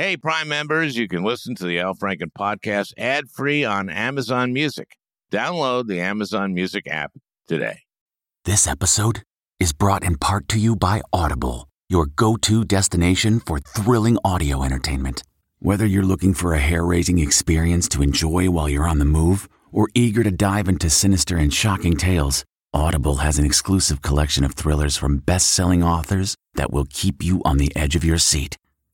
Hey, Prime members, you can listen to the Al Franken podcast ad free on Amazon Music. Download the Amazon Music app today. This episode is brought in part to you by Audible, your go to destination for thrilling audio entertainment. Whether you're looking for a hair raising experience to enjoy while you're on the move or eager to dive into sinister and shocking tales, Audible has an exclusive collection of thrillers from best selling authors that will keep you on the edge of your seat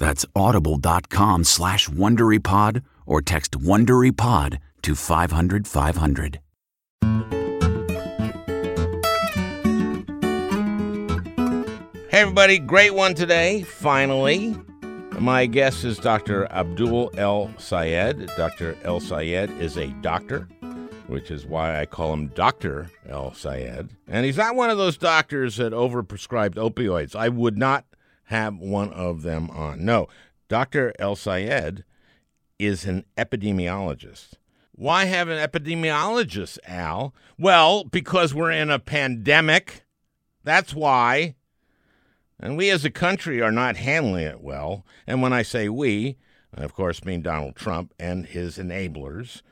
That's audible.com slash WonderyPod or text WonderyPod to 500 500. Hey, everybody, great one today, finally. My guest is Dr. Abdul El Sayed. Dr. El Sayed is a doctor, which is why I call him Dr. El Sayed. And he's not one of those doctors that overprescribed opioids. I would not have one of them on. No, Dr. El Sayed is an epidemiologist. Why have an epidemiologist, Al? Well, because we're in a pandemic. That's why. And we as a country are not handling it well. And when I say we, I of course mean Donald Trump and his enablers.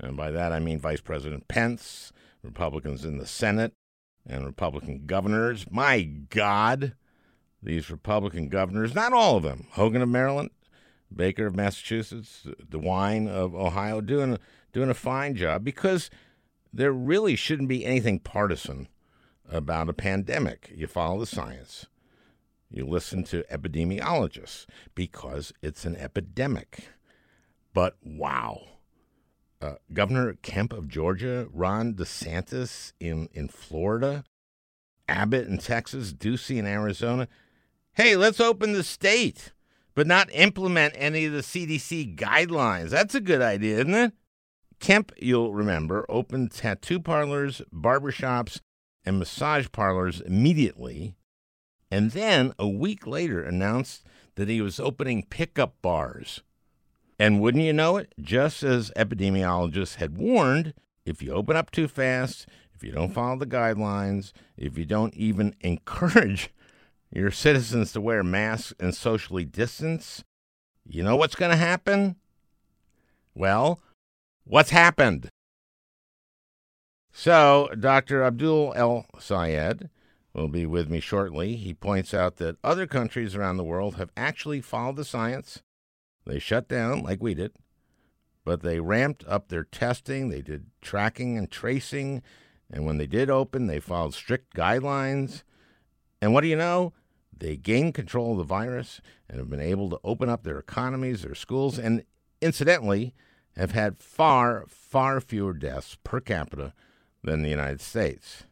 And by that I mean Vice President Pence, Republicans in the Senate, and Republican governors. My God, these Republican governors, not all of them, Hogan of Maryland, Baker of Massachusetts, DeWine of Ohio, doing, doing a fine job because there really shouldn't be anything partisan about a pandemic. You follow the science. You listen to epidemiologists because it's an epidemic. But wow. Uh, Governor Kemp of Georgia, Ron DeSantis in, in Florida, Abbott in Texas, Ducey in Arizona. Hey, let's open the state, but not implement any of the CDC guidelines. That's a good idea, isn't it? Kemp, you'll remember, opened tattoo parlors, barbershops, and massage parlors immediately and then a week later announced that he was opening pickup bars. And wouldn't you know it, just as epidemiologists had warned, if you open up too fast, if you don't follow the guidelines, if you don't even encourage your citizens to wear masks and socially distance, you know what's going to happen? Well, what's happened? So, Dr. Abdul El Sayed will be with me shortly. He points out that other countries around the world have actually followed the science. They shut down like we did, but they ramped up their testing. They did tracking and tracing. And when they did open, they followed strict guidelines. And what do you know? They gained control of the virus and have been able to open up their economies, their schools, and incidentally, have had far, far fewer deaths per capita than the United States.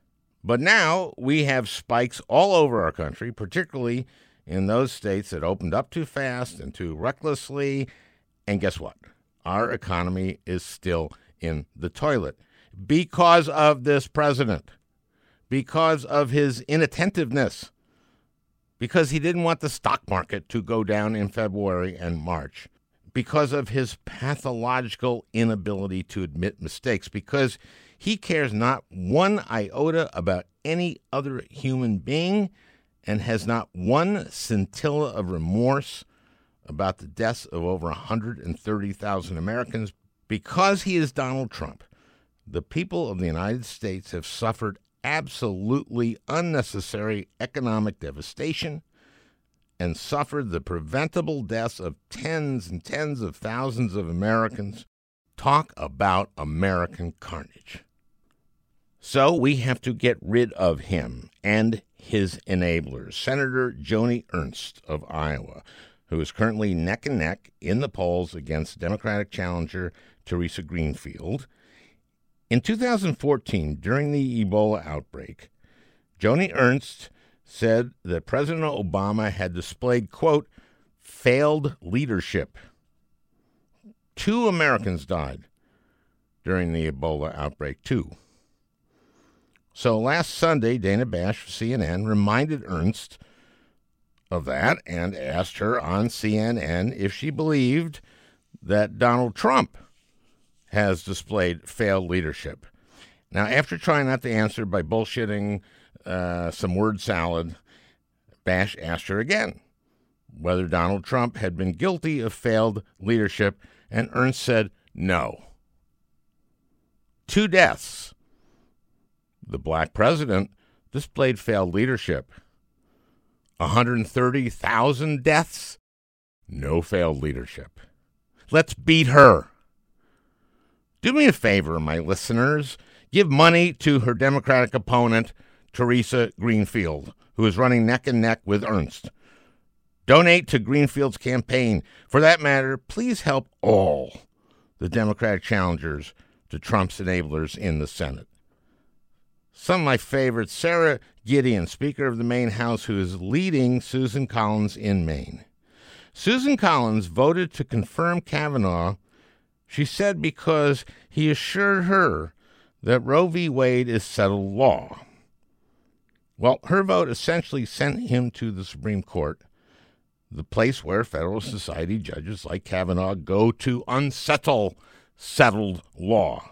But now we have spikes all over our country, particularly in those states that opened up too fast and too recklessly. And guess what? Our economy is still in the toilet because of this president, because of his inattentiveness, because he didn't want the stock market to go down in February and March, because of his pathological inability to admit mistakes, because he cares not one iota about any other human being and has not one scintilla of remorse about the deaths of over 130,000 Americans because he is Donald Trump. The people of the United States have suffered absolutely unnecessary economic devastation and suffered the preventable deaths of tens and tens of thousands of Americans. Talk about American carnage. So we have to get rid of him and his enablers. Senator Joni Ernst of Iowa, who is currently neck and neck in the polls against Democratic challenger Theresa Greenfield. In 2014, during the Ebola outbreak, Joni Ernst said that President Obama had displayed, quote, failed leadership. Two Americans died during the Ebola outbreak, too. So last Sunday, Dana Bash for CNN reminded Ernst of that and asked her on CNN if she believed that Donald Trump has displayed failed leadership. Now, after trying not to answer by bullshitting uh, some word salad, Bash asked her again whether Donald Trump had been guilty of failed leadership, and Ernst said no. Two deaths. The black president displayed failed leadership. 130,000 deaths? No failed leadership. Let's beat her. Do me a favor, my listeners. Give money to her Democratic opponent, Theresa Greenfield, who is running neck and neck with Ernst. Donate to Greenfield's campaign. For that matter, please help all the Democratic challengers to Trump's enablers in the Senate. Some of my favorites Sara Gideon, Speaker of the Maine House, who is leading Susan Collins in Maine. Susan Collins voted to confirm Kavanaugh, she said, because he assured her that Roe v. Wade is settled law. Well, her vote essentially sent him to the Supreme Court, the place where Federalist Society judges like Kavanaugh go to unsettle settled law.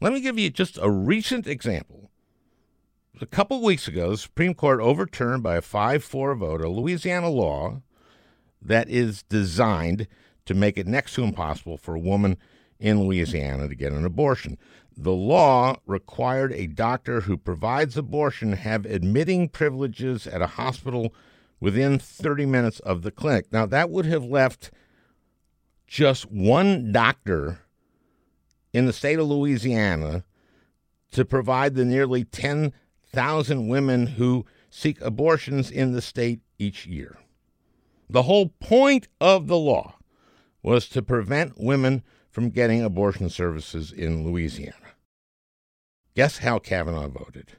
Let me give you just a recent example. A couple of weeks ago, the Supreme Court overturned by a 5 4 vote a Louisiana law that is designed to make it next to impossible for a woman in Louisiana to get an abortion. The law required a doctor who provides abortion have admitting privileges at a hospital within 30 minutes of the clinic. Now, that would have left just one doctor in the state of Louisiana to provide the nearly 10,000 women who seek abortions in the state each year. The whole point of the law was to prevent women from getting abortion services in Louisiana. Guess how Kavanaugh voted?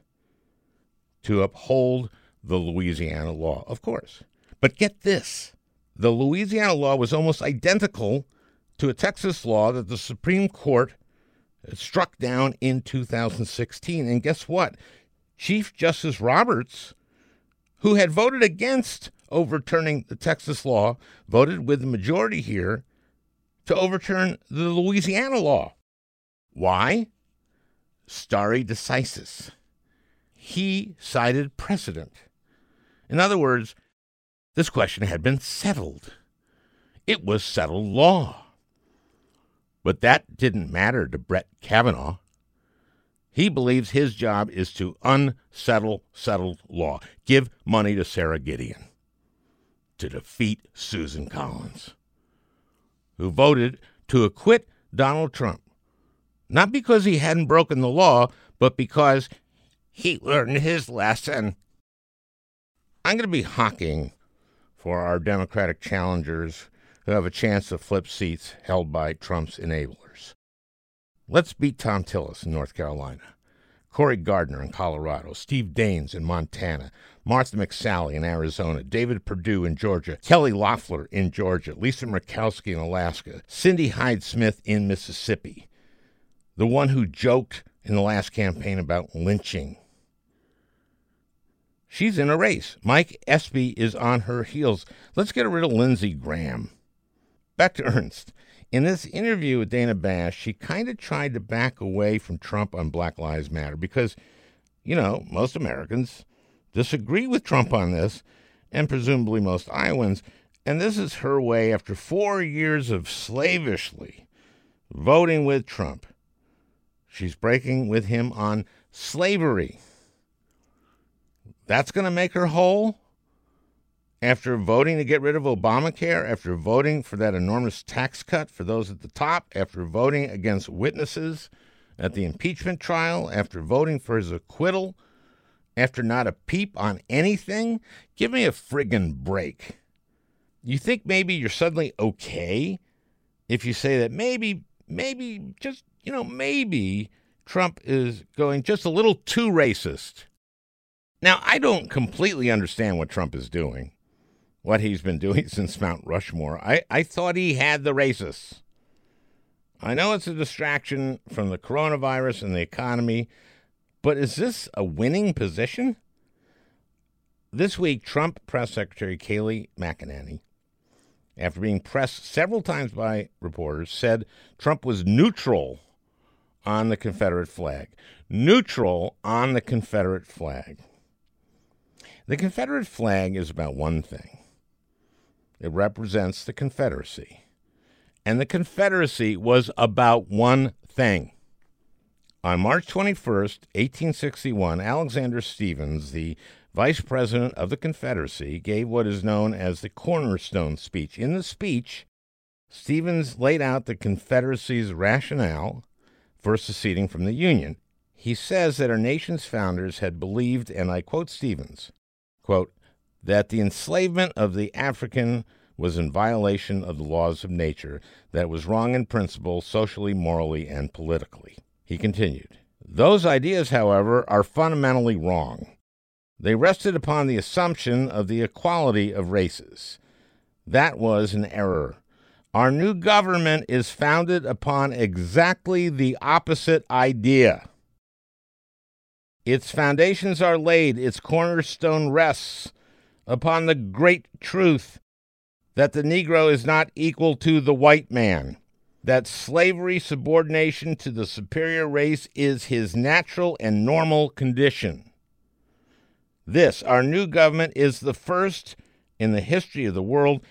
To uphold the Louisiana law, of course. But get this the Louisiana law was almost identical to a Texas law that the Supreme Court struck down in 2016. And guess what? Chief Justice Roberts, who had voted against overturning the Texas law, voted with the majority here to overturn the Louisiana law. Why? Stare decisis. He cited precedent. In other words, this question had been settled. It was settled law. But that didn't matter to Brett Kavanaugh. He believes his job is to unsettle settled law, give money to Sara Gideon to defeat Susan Collins, who voted to acquit Donald Trump, not because he hadn't broken the law, but because he learned his lesson. I'm going to be hawking for our Democratic challengers who have a chance to flip seats held by Trump's enablers. Let's beat Thom Tillis in North Carolina, Cory Gardner in Colorado, Steve Daines in Montana, Martha McSally in Arizona, David Perdue in Georgia, Kelly Loeffler in Georgia, Lisa Murkowski in Alaska, Cindy Hyde Smith in Mississippi, the one who joked in the last campaign about lynching. She's in a race. Mike Espy is on her heels. Let's get rid of Lindsey Graham. Back to Ernst. In this interview with Dana Bash, she kind of tried to back away from Trump on Black Lives Matter because, you know, most Americans disagree with Trump on this, and presumably most Iowans. And this is her way, after four years of slavishly voting with Trump, she's breaking with him on slavery. That's going to make her whole? after voting to get rid of Obamacare, after voting for that enormous tax cut for those at the top, after voting against witnesses at the impeachment trial, after voting for his acquittal, after not a peep on anything, give me a friggin' break. You think maybe you're suddenly okay if you say that maybe, maybe, just, you know, maybe Trump is going just a little too racist. Now, I don't completely understand what Trump is doing what he's been doing since Mount Rushmore. I, I thought he had the racists. I know it's a distraction from the coronavirus and the economy, but is this a winning position? This week, Trump Press Secretary Kayleigh McEnany, after being pressed several times by reporters, said Trump was neutral on the Confederate flag. Neutral on the Confederate flag. The Confederate flag is about one thing it represents the Confederacy. And the Confederacy was about one thing. On March 21st, 1861, Alexander Stephens, the vice president of the Confederacy, gave what is known as the Cornerstone Speech. In the speech, Stephens laid out the Confederacy's rationale for seceding from the Union. He says that our nation's founders had believed, and I quote Stephens, quote, that the enslavement of the African was in violation of the laws of nature, that was wrong in principle, socially, morally, and politically. He continued, Those ideas, however, are fundamentally wrong. They rested upon the assumption of the equality of races. That was an error. Our new government is founded upon exactly the opposite idea. Its foundations are laid, its cornerstone rests upon the great truth that the Negro is not equal to the white man, that slavery subordination to the superior race is his natural and normal condition. This, our new government, is the first in the history of the world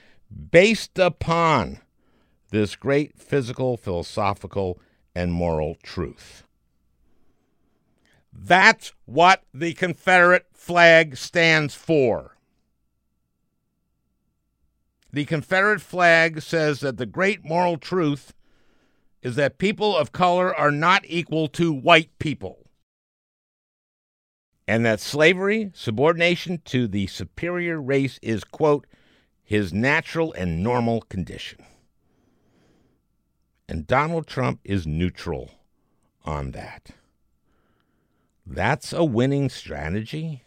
based upon this great physical, philosophical, and moral truth. That's what the Confederate flag stands for. The Confederate flag says that the great moral truth is that people of color are not equal to white people, and that slavery, subordination to the superior race, is, quote, his natural and normal condition. And Donald Trump is neutral on that. That's a winning strategy.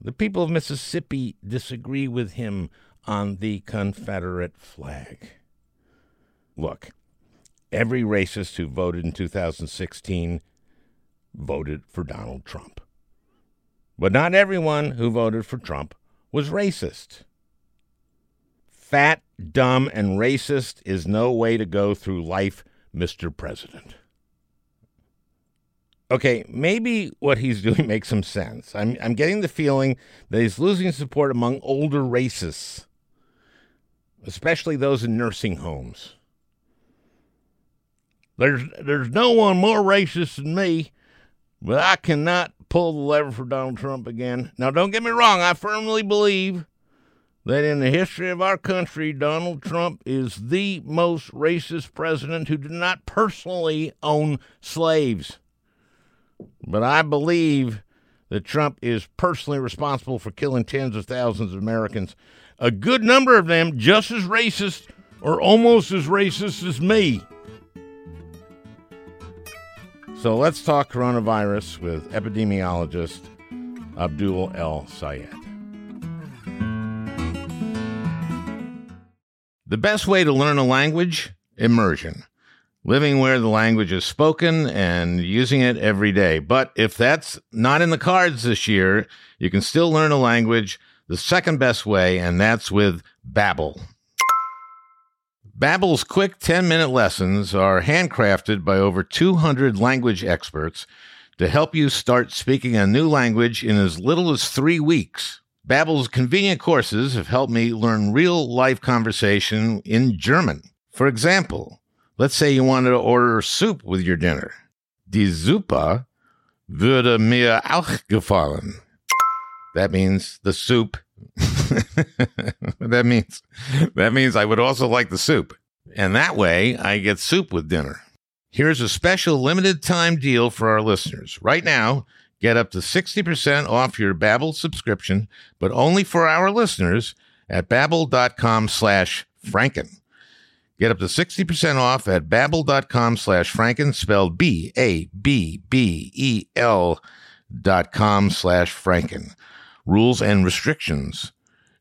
The people of Mississippi disagree with him on the Confederate flag. Look, every racist who voted in 2016 voted for Donald Trump. But not everyone who voted for Trump was racist. Fat, dumb, and racist is no way to go through life, Mr. President okay, maybe what he's doing makes some sense. I'm, I'm getting the feeling that he's losing support among older racists, especially those in nursing homes. There's, there's no one more racist than me, but I cannot pull the lever for Donald Trump again. Now, don't get me wrong, I firmly believe that in the history of our country, Donald Trump is the most racist president who did not personally own slaves. But I believe that Trump is personally responsible for killing tens of thousands of Americans, a good number of them just as racist or almost as racist as me. So let's talk coronavirus with epidemiologist Abdul El Sayed. The best way to learn a language? Immersion living where the language is spoken and using it every day. But if that's not in the cards this year, you can still learn a language the second best way, and that's with Babbel. Babbel's quick 10-minute lessons are handcrafted by over 200 language experts to help you start speaking a new language in as little as 3 weeks. Babbel's convenient courses have helped me learn real-life conversation in German. For example, Let's say you wanted to order soup with your dinner. Die Suppe würde mir auch gefallen. That means the soup. that means that means I would also like the soup. And that way I get soup with dinner. Here's a special limited time deal for our listeners. Right now, get up to 60% off your Babbel subscription, but only for our listeners at babbel.com slash franken. Get up to 60% off at babbel.com slash franken, spelled B-A-B-B-E-L dot com slash franken. Rules and restrictions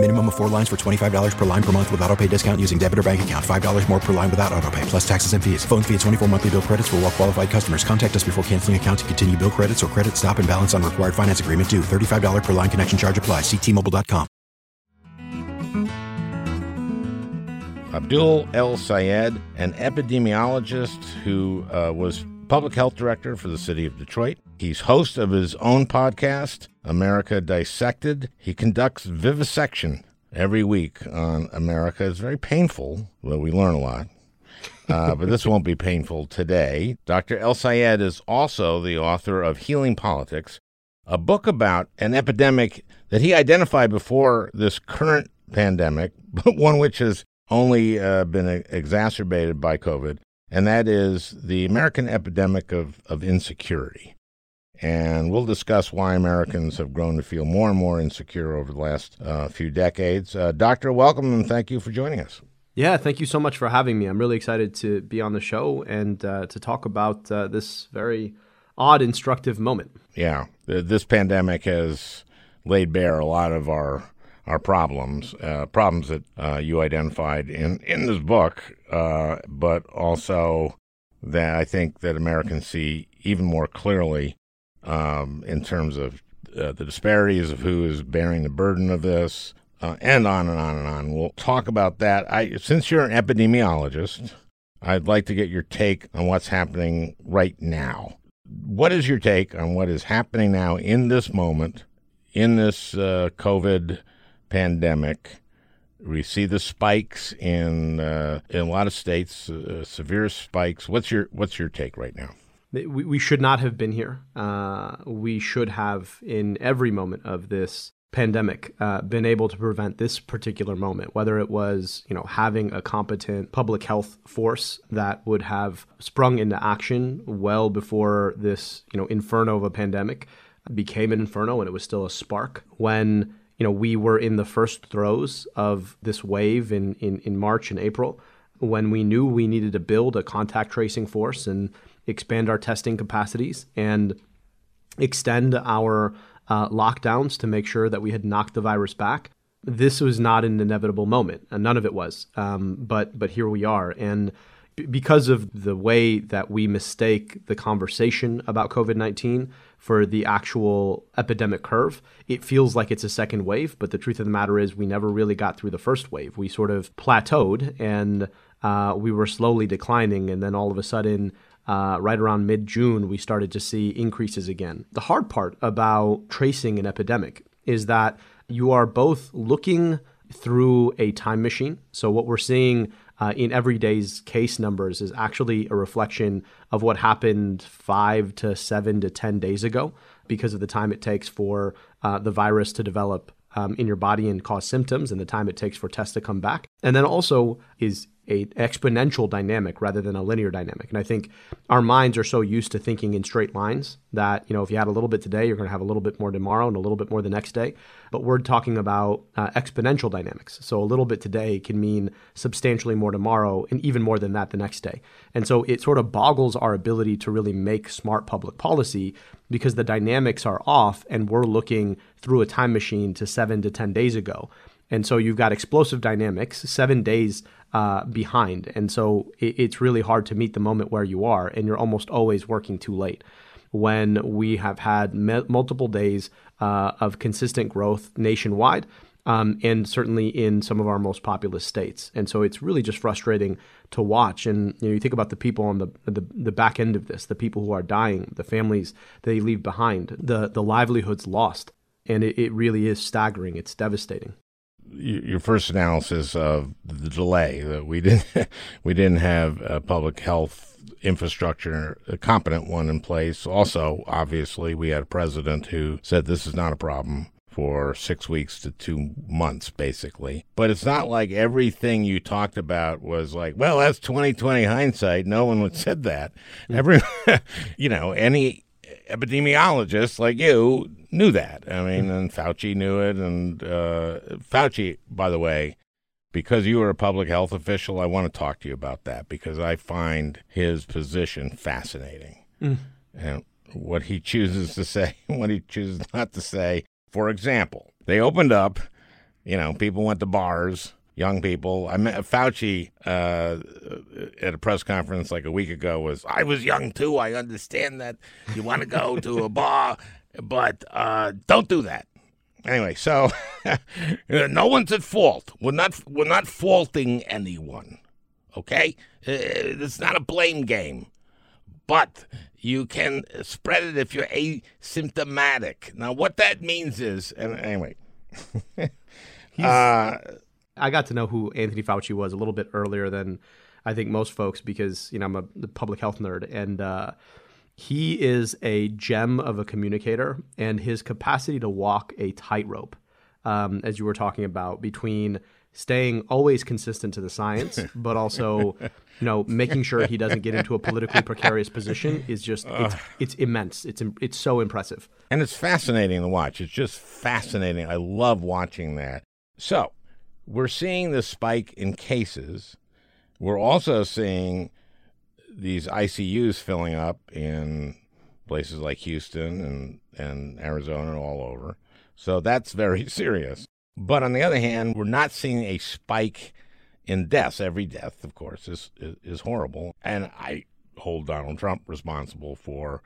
Minimum of four lines for $25 per line per month with auto pay discount using debit or bank account. $5 more per line without auto pay, plus taxes and fees. Phone fee at 24 monthly bill credits for all well qualified customers. Contact us before canceling account to continue bill credits or credit stop and balance on required finance agreement due. $35 per line connection charge apply. Ctmobile.com. Abdul El Sayed, an epidemiologist who uh, was public health director for the city of Detroit. He's host of his own podcast, America Dissected. He conducts vivisection every week on America. It's very painful, but we learn a lot. Uh, but this won't be painful today. Dr. El Sayed is also the author of Healing Politics, a book about an epidemic that he identified before this current pandemic, but one which has only uh, been exacerbated by COVID and that is the American epidemic of, of insecurity. And we'll discuss why Americans have grown to feel more and more insecure over the last uh, few decades. Uh, doctor, welcome and thank you for joining us. Yeah, thank you so much for having me. I'm really excited to be on the show and uh, to talk about uh, this very odd, instructive moment. Yeah, this pandemic has laid bare a lot of our our problems, uh, problems that uh, you identified in, in this book, uh, but also that I think that Americans see even more clearly um, in terms of uh, the disparities of who is bearing the burden of this, uh, and on and on and on. We'll talk about that. I, since you're an epidemiologist, I'd like to get your take on what's happening right now. What is your take on what is happening now in this moment, in this uh, COVID pandemic. We see the spikes in uh, in a lot of states, uh, severe spikes. What's your what's your take right now? We, we should not have been here. Uh, we should have, in every moment of this pandemic, uh, been able to prevent this particular moment. Whether it was, you know, having a competent public health force that would have sprung into action well before this, you know, inferno of a pandemic became an inferno, and it was still a spark when you know, we were in the first throes of this wave in, in, in March and April when we knew we needed to build a contact tracing force and expand our testing capacities and extend our uh, lockdowns to make sure that we had knocked the virus back. This was not an inevitable moment, and none of it was. Um, but but here we are, and because of the way that we mistake the conversation about COVID 19 for the actual epidemic curve, it feels like it's a second wave. But the truth of the matter is, we never really got through the first wave. We sort of plateaued and uh, we were slowly declining. And then all of a sudden, uh, right around mid June, we started to see increases again. The hard part about tracing an epidemic is that you are both looking through a time machine. So, what we're seeing uh, in everyday's case numbers is actually a reflection of what happened five to seven to 10 days ago because of the time it takes for uh, the virus to develop um, in your body and cause symptoms and the time it takes for tests to come back. And then also is a exponential dynamic rather than a linear dynamic. And I think our minds are so used to thinking in straight lines that you know if you had a little bit today, you're going to have a little bit more tomorrow and a little bit more the next day. But we're talking about uh, exponential dynamics. So a little bit today can mean substantially more tomorrow and even more than that the next day. And so it sort of boggles our ability to really make smart public policy because the dynamics are off and we're looking through a time machine to 7 to 10 days ago. And so you've got explosive dynamics, seven days uh, behind. And so it, it's really hard to meet the moment where you are, and you're almost always working too late. When we have had me- multiple days uh, of consistent growth nationwide, um, and certainly in some of our most populous states. And so it's really just frustrating to watch. And you know, you think about the people on the, the, the back end of this, the people who are dying, the families they leave behind, the the livelihoods lost, and it, it really is staggering. It's devastating your first analysis of the delay that we didn't we didn't have a public health infrastructure a competent one in place also obviously we had a president who said this is not a problem for six weeks to two months, basically. But it's not like everything you talked about was like, well, that's 2020 hindsight. No one would said that. Mm. Every, you know, any epidemiologist like you knew that. I mean, and Fauci knew it. And uh, Fauci, by the way, because you are a public health official, I want to talk to you about that because I find his position fascinating. Mm. And what he chooses to say, what he chooses not to say. For example, they opened up, you know, people went to bars, young people. I met Fauci uh, at a press conference like a week ago was, I was young too. I understand that you want to go to a bar, but uh, don't do that. Anyway, so no one's at fault. We're not we're not faulting anyone. Okay, uh, it's not a blame game, but you can spread it if you're asymptomatic. Now, what that means is, and anyway, uh, I got to know who Anthony Fauci was a little bit earlier than I think most folks because you know I'm a public health nerd and. Uh, he is a gem of a communicator, and his capacity to walk a tightrope, um, as you were talking about, between staying always consistent to the science, but also, you know, making sure he doesn't get into a politically precarious position is just it's, it's immense. It's it's so impressive, and it's fascinating to watch. It's just fascinating. I love watching that. So, we're seeing the spike in cases. We're also seeing these ICUs filling up in places like Houston and, and Arizona and all over. So that's very serious. But on the other hand, we're not seeing a spike in deaths. Every death, of course, is, is, is horrible. And I hold Donald Trump responsible for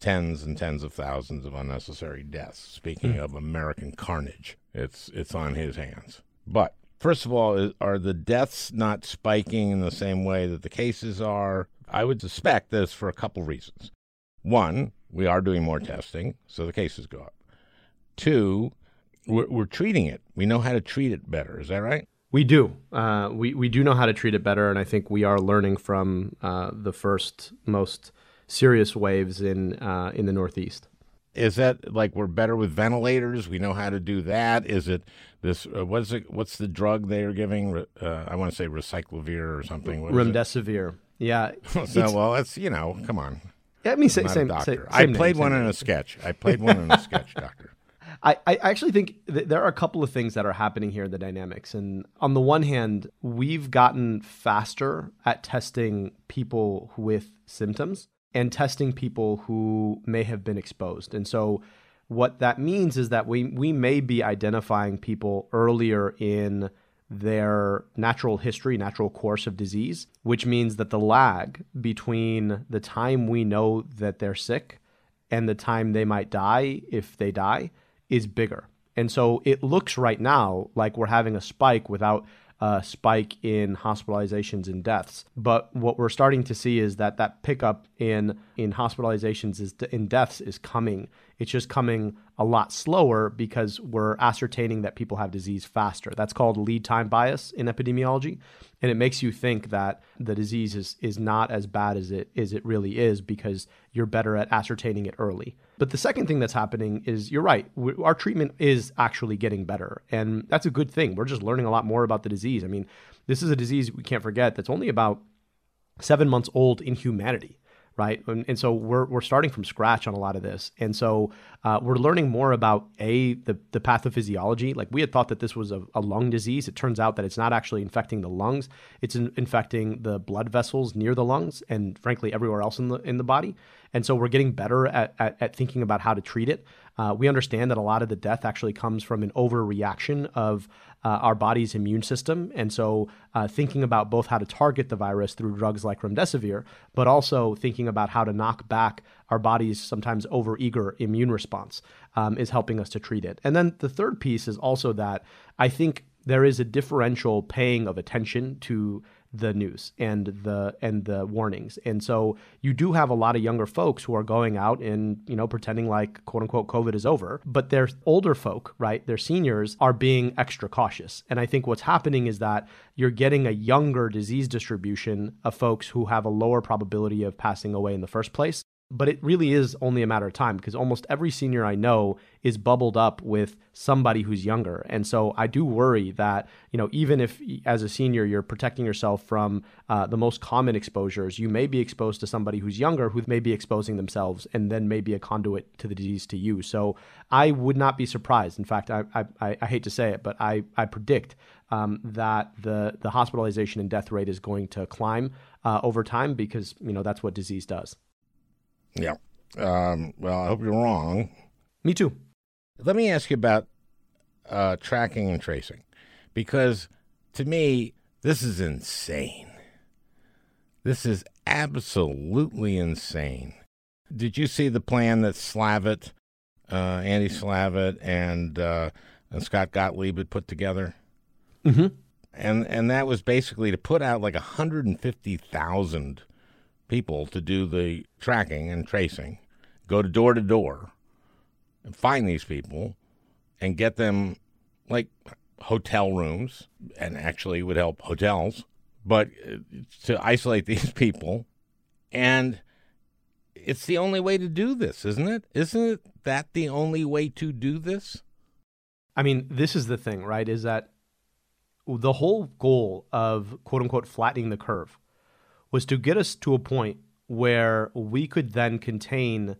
tens and tens of thousands of unnecessary deaths. Speaking mm. of American carnage, it's it's on his hands. But first of all, are the deaths not spiking in the same way that the cases are? I would suspect that it's for a couple reasons. One, we are doing more testing, so the cases go up. Two, we're, we're treating it. We know how to treat it better. Is that right? We do. Uh, we we do know how to treat it better, and I think we are learning from uh, the first most serious waves in uh, in the Northeast. Is that like we're better with ventilators? We know how to do that. Is it this? Uh, what is it? What's the drug they are giving? Uh, I want to say recyclovir or something. What Remdesivir. Yeah. so, well, it's you know, come on. Yeah, I mean, same, same, same, I played name, one in a sketch. I played one in a sketch, doctor. I, I actually think th- there are a couple of things that are happening here in the dynamics. And on the one hand, we've gotten faster at testing people with symptoms and testing people who may have been exposed. And so what that means is that we, we may be identifying people earlier in their natural history, natural course of disease, which means that the lag between the time we know that they're sick and the time they might die, if they die, is bigger. And so it looks right now like we're having a spike without a spike in hospitalizations and deaths. But what we're starting to see is that that pickup in in hospitalizations is in deaths is coming it's just coming a lot slower because we're ascertaining that people have disease faster. That's called lead time bias in epidemiology. And it makes you think that the disease is, is not as bad as it, as it really is because you're better at ascertaining it early. But the second thing that's happening is you're right, our treatment is actually getting better. And that's a good thing. We're just learning a lot more about the disease. I mean, this is a disease we can't forget that's only about seven months old in humanity right? And, and, so we're, we're starting from scratch on a lot of this. And so uh, we're learning more about A, the, the pathophysiology. Like we had thought that this was a, a lung disease. It turns out that it's not actually infecting the lungs, it's in, infecting the blood vessels near the lungs and frankly everywhere else in the, in the body. And so we're getting better at, at, at thinking about how to treat it. Uh, we understand that a lot of the death actually comes from an overreaction of uh, our body's immune system. And so uh, thinking about both how to target the virus through drugs like remdesivir, but also thinking about how to knock back our body's sometimes overeager immune response um, is helping us to treat it. And then the third piece is also that I think there is a differential paying of attention to the news and the and the warnings. And so you do have a lot of younger folks who are going out and, you know, pretending like quote unquote COVID is over. But their older folk, right? Their seniors are being extra cautious. And I think what's happening is that you're getting a younger disease distribution of folks who have a lower probability of passing away in the first place. But it really is only a matter of time because almost every senior I know is bubbled up with somebody who's younger. And so I do worry that, you know, even if as a senior you're protecting yourself from uh, the most common exposures, you may be exposed to somebody who's younger who may be exposing themselves and then may be a conduit to the disease to you. So I would not be surprised. In fact, I, I, I hate to say it, but I, I predict um, that the, the hospitalization and death rate is going to climb uh, over time because, you know, that's what disease does. Yeah. Um, well, I hope you're wrong. Me too. Let me ask you about uh, tracking and tracing, because to me, this is insane. This is absolutely insane. Did you see the plan that Slavitt, uh, Andy Slavitt, and, uh, and Scott Gottlieb had put together? Mm-hmm. And and that was basically to put out like 150,000 people to do the tracking and tracing, go to door to door and find these people and get them like hotel rooms and actually would help hotels, but uh, to isolate these people. And it's the only way to do this, isn't it? Isn't that the only way to do this? I mean, this is the thing, right? Is that the whole goal of quote unquote flattening the curve was to get us to a point where we could then contain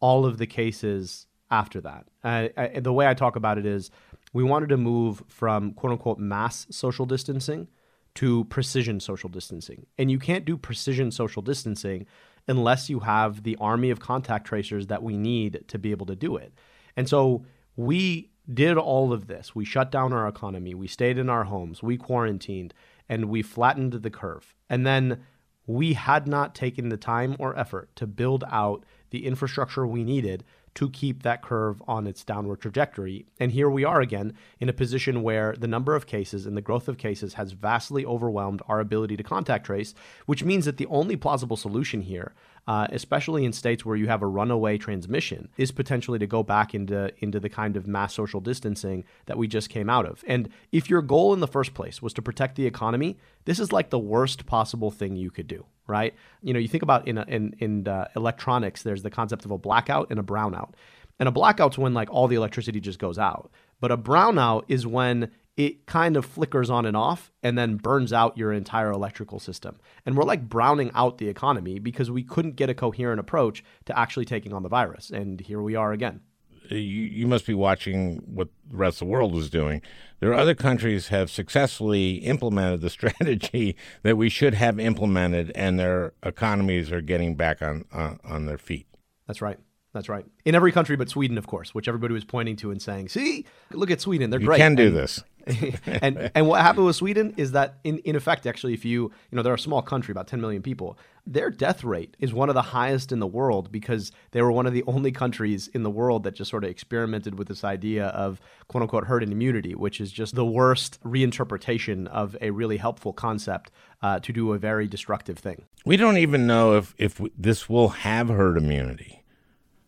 all of the cases after that. Uh, the way I talk about it is we wanted to move from quote unquote mass social distancing to precision social distancing. And you can't do precision social distancing unless you have the army of contact tracers that we need to be able to do it. And so we did all of this. We shut down our economy, we stayed in our homes, we quarantined, and we flattened the curve. And then we had not taken the time or effort to build out the infrastructure we needed to keep that curve on its downward trajectory. And here we are again in a position where the number of cases and the growth of cases has vastly overwhelmed our ability to contact trace, which means that the only plausible solution here uh, especially in states where you have a runaway transmission, is potentially to go back into into the kind of mass social distancing that we just came out of. And if your goal in the first place was to protect the economy, this is like the worst possible thing you could do, right? You know, you think about in in in uh, electronics, there's the concept of a blackout and a brownout. And a blackout's when like all the electricity just goes out. But a brownout is when it kind of flickers on and off and then burns out your entire electrical system. And we're like browning out the economy because we couldn't get a coherent approach to actually taking on the virus. And here we are again. You, you must be watching what the rest of the world is doing. There are other countries have successfully implemented the strategy that we should have implemented, and their economies are getting back on uh, on their feet. That's right. That's right. In every country but Sweden, of course, which everybody was pointing to and saying, "See, look at Sweden; they're you great." You can do and, this. and and what happened with Sweden is that in, in effect, actually, if you you know they're a small country, about 10 million people, their death rate is one of the highest in the world because they were one of the only countries in the world that just sort of experimented with this idea of quote unquote herd immunity, which is just the worst reinterpretation of a really helpful concept uh, to do a very destructive thing. We don't even know if if this will have herd immunity.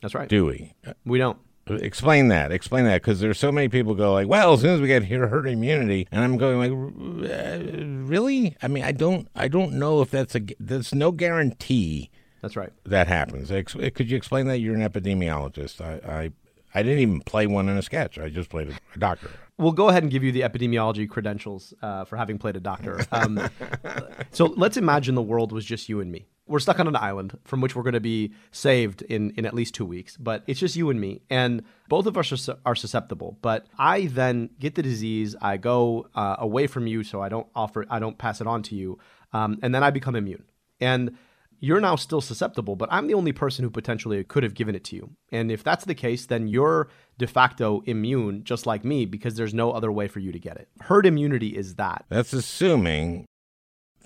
That's right. Do we? We don't. Explain that. Explain that because there's so many people go like, well, as soon as we get here herd immunity, and I'm going like, uh, really? I mean, I don't, I don't know if that's a. There's no guarantee. That's right. That happens. Could you explain that? You're an epidemiologist. I, I, I didn't even play one in a sketch. I just played a doctor. We'll go ahead and give you the epidemiology credentials uh, for having played a doctor. Um, so let's imagine the world was just you and me we're stuck on an island from which we're going to be saved in, in at least two weeks, but it's just you and me. And both of us are, are susceptible. But I then get the disease. I go uh, away from you, so I don't offer, I don't pass it on to you. Um, and then I become immune. And you're now still susceptible, but I'm the only person who potentially could have given it to you. And if that's the case, then you're de facto immune, just like me, because there's no other way for you to get it. Herd immunity is that. That's assuming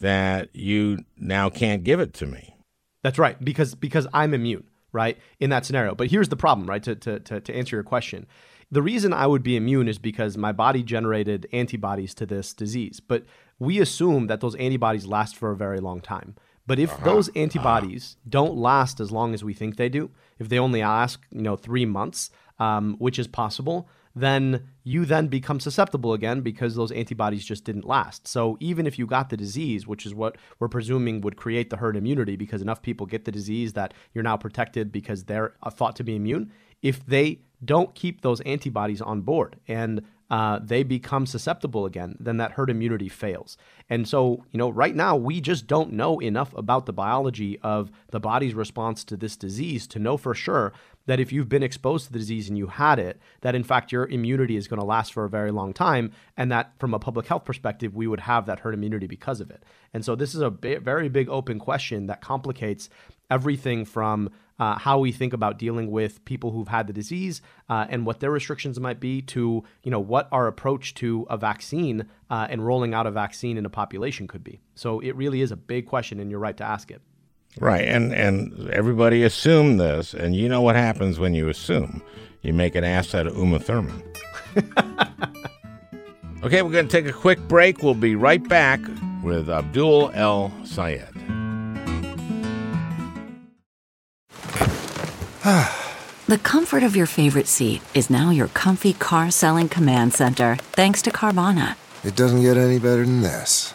that you now can't give it to me. That's right, because because I'm immune, right? In that scenario. But here's the problem, right? To to to, to answer your question. The reason I would be immune is because my body generated antibodies to this disease. But we assume that those antibodies last for a very long time. But if uh-huh. those antibodies uh-huh. don't last as long as we think they do, if they only last, you know, three months, um, which is possible, then you then become susceptible again because those antibodies just didn't last. So even if you got the disease, which is what we're presuming would create the herd immunity because enough people get the disease that you're now protected because they're uh, thought to be immune, if they don't keep those antibodies on board and uh, they become susceptible again, then that herd immunity fails. And so, you know, right now we just don't know enough about the biology of the body's response to this disease to know for sure that if you've been exposed to the disease and you had it, that in fact your immunity is going to last for a very long time, and that from a public health perspective, we would have that herd immunity because of it. And so this is a very big open question that complicates everything from uh, how we think about dealing with people who've had the disease uh, and what their restrictions might be to you know what our approach to a vaccine uh, and rolling out a vaccine in a population could be so it really is a big question and you're right to ask it right and and everybody assumed this and you know what happens when you assume you make an ass out of uma thurman okay we're going to take a quick break we'll be right back with abdul el sayed the comfort of your favorite seat is now your comfy car selling command center, thanks to Carvana. It doesn't get any better than this.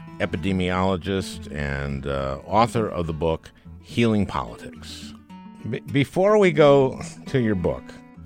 epidemiologist and uh, author of the book Healing Politics. B- before we go to your book,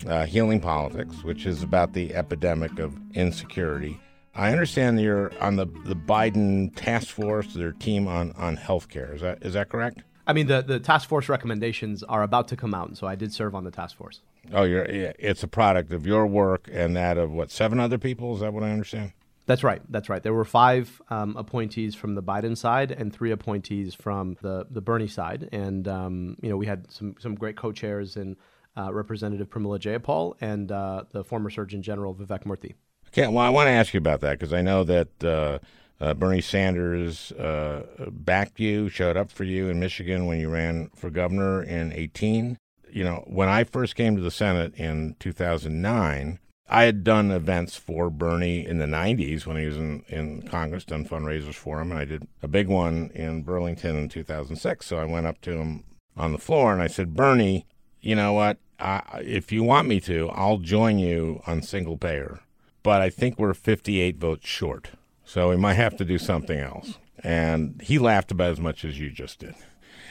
uh, Healing Politics, which is about the epidemic of insecurity, I understand you're on the, the Biden task force, their team on, on healthcare. Is that is that correct? I mean, the, the task force recommendations are about to come out, and so I did serve on the task force. Oh, you're it's a product of your work and that of what seven other people. Is that what I understand? That's right. That's right. There were five um, appointees from the Biden side and three appointees from the the Bernie side, and um, you know we had some some great co-chairs in uh, Representative Pramila Jayapal and uh, the former Surgeon General Vivek Murthy. Okay, well, I want to ask you about that because I know that. Uh, uh, Bernie Sanders uh, backed you, showed up for you in Michigan when you ran for governor in 18 you know, when I first came to the Senate in 2009, I had done events for Bernie in the 90s when he was in, in Congress, done fundraisers for him, and I did a big one in Burlington in 2006. So I went up to him on the floor and I said, Bernie, you know what? I, if you want me to, I'll join you on single payer. But I think we're 58 votes short. So we might have to do something else. And he laughed about as much as you just did.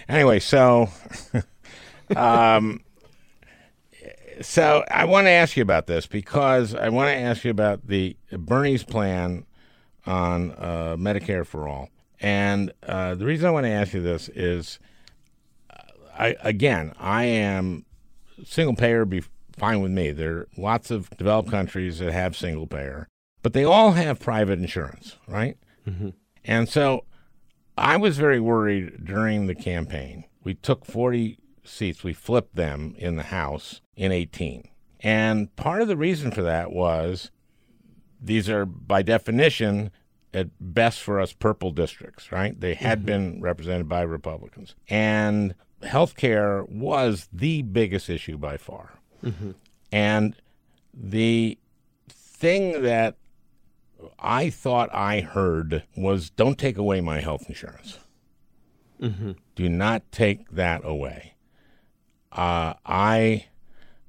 Anyway, so um, so I want to ask you about this because I want to ask you about the Bernie's plan on uh, Medicare for all. And uh, the reason I want to ask you this is, uh, I again, I am single payer. Be fine with me. There are lots of developed countries that have single payer, but they all have private insurance, right? Mm-hmm. And so, I was very worried during the campaign. We took forty seats, we flipped them in the House in 18. And part of the reason for that was these are, by definition, at best for us purple districts, right? They had mm-hmm. been represented by Republicans. And healthcare was the biggest issue by far. Mm-hmm. And the thing that I thought I heard was don't take away my health insurance. Mm-hmm. Do not take that away. Uh, I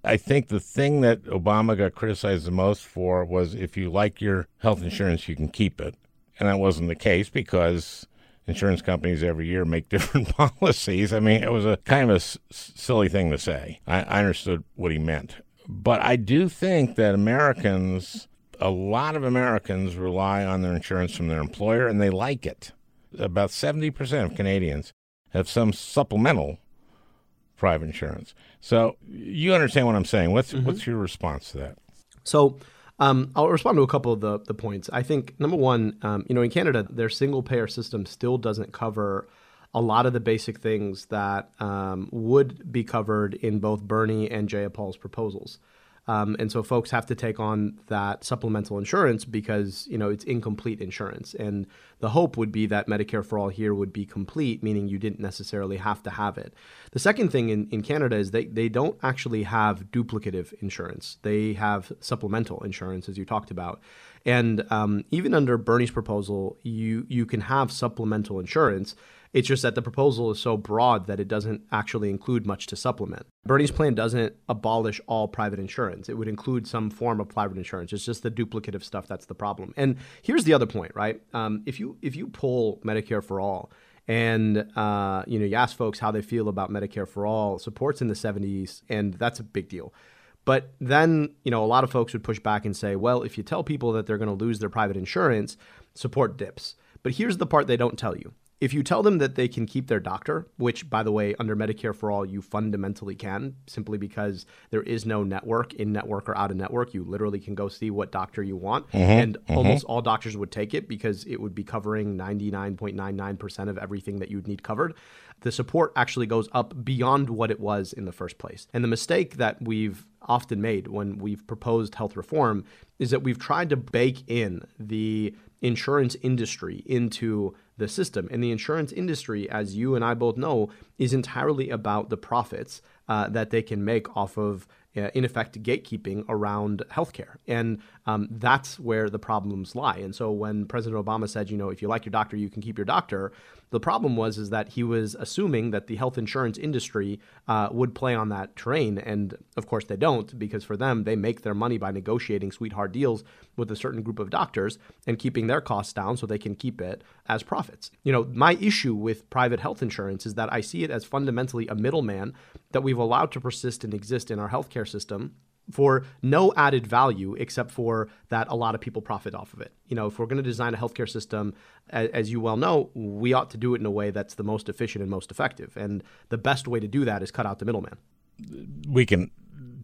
I think the thing that Obama got criticized the most for was if you like your health insurance, you can keep it, and that wasn't the case because insurance companies every year make different policies. I mean, it was a kind of a s- silly thing to say. I, I understood what he meant, but I do think that Americans a lot of Americans rely on their insurance from their employer and they like it. About 70% of Canadians have some supplemental private insurance. So you understand what I'm saying. What's mm-hmm. what's your response to that? So um, I'll respond to a couple of the, the points. I think number one, um, you know, in Canada, their single payer system still doesn't cover a lot of the basic things that um, would be covered in both Bernie and Jayapal's proposals. Um, and so folks have to take on that supplemental insurance because you know it's incomplete insurance. And the hope would be that Medicare for all here would be complete, meaning you didn't necessarily have to have it. The second thing in, in Canada is they, they don't actually have duplicative insurance. They have supplemental insurance, as you talked about. And um, even under Bernie's proposal, you you can have supplemental insurance it's just that the proposal is so broad that it doesn't actually include much to supplement. Bernie's plan doesn't abolish all private insurance. It would include some form of private insurance. It's just the duplicative stuff that's the problem. And here's the other point, right? Um, if you if you pull Medicare for all, and uh, you know you ask folks how they feel about Medicare for all, supports in the 70s, and that's a big deal. But then, you know, a lot of folks would push back and say, well, if you tell people that they're going to lose their private insurance, support dips. But here's the part they don't tell you if you tell them that they can keep their doctor, which, by the way, under Medicare for All, you fundamentally can, simply because there is no network, in network or out of network, you literally can go see what doctor you want. Mm-hmm, and mm-hmm. almost all doctors would take it because it would be covering 99.99% of everything that you'd need covered. The support actually goes up beyond what it was in the first place. And the mistake that we've often made when we've proposed health reform is that we've tried to bake in the insurance industry into the system. And the insurance industry, as you and I both know, is entirely about the profits uh, that they can make off of uh, in effect gatekeeping around healthcare, and um, that's where the problems lie. And so when President Obama said, you know, if you like your doctor, you can keep your doctor, the problem was is that he was assuming that the health insurance industry uh, would play on that train, and of course they don't, because for them they make their money by negotiating sweetheart deals with a certain group of doctors and keeping their costs down so they can keep it as profits. You know, my issue with private health insurance is that I see it as fundamentally a middleman that we've allowed to persist and exist in our healthcare system for no added value except for that a lot of people profit off of it. You know, if we're going to design a healthcare system, as, as, you well know, we ought to do it in a way that's the most efficient and most effective. And the best way to do that is cut out the middleman. We can